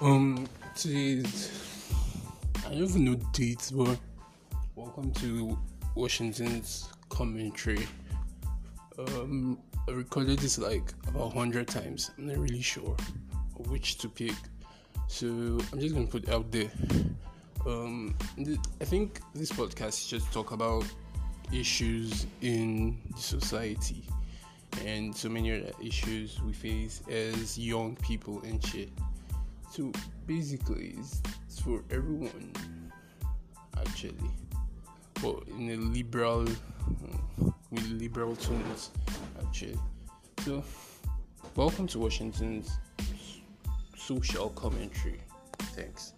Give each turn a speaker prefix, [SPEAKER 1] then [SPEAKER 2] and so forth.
[SPEAKER 1] Um, today I don't even know dates, but welcome to Washington's commentary. Um, I recorded this like about hundred times. I'm not really sure which to pick, so I'm just gonna put it out there. Um, I think this podcast is just talk about issues in society and so many other issues we face as young people and shit. So basically, it's, for everyone, actually, but in a liberal, with liberal tones, actually. So, welcome to Washington's social commentary. Thanks.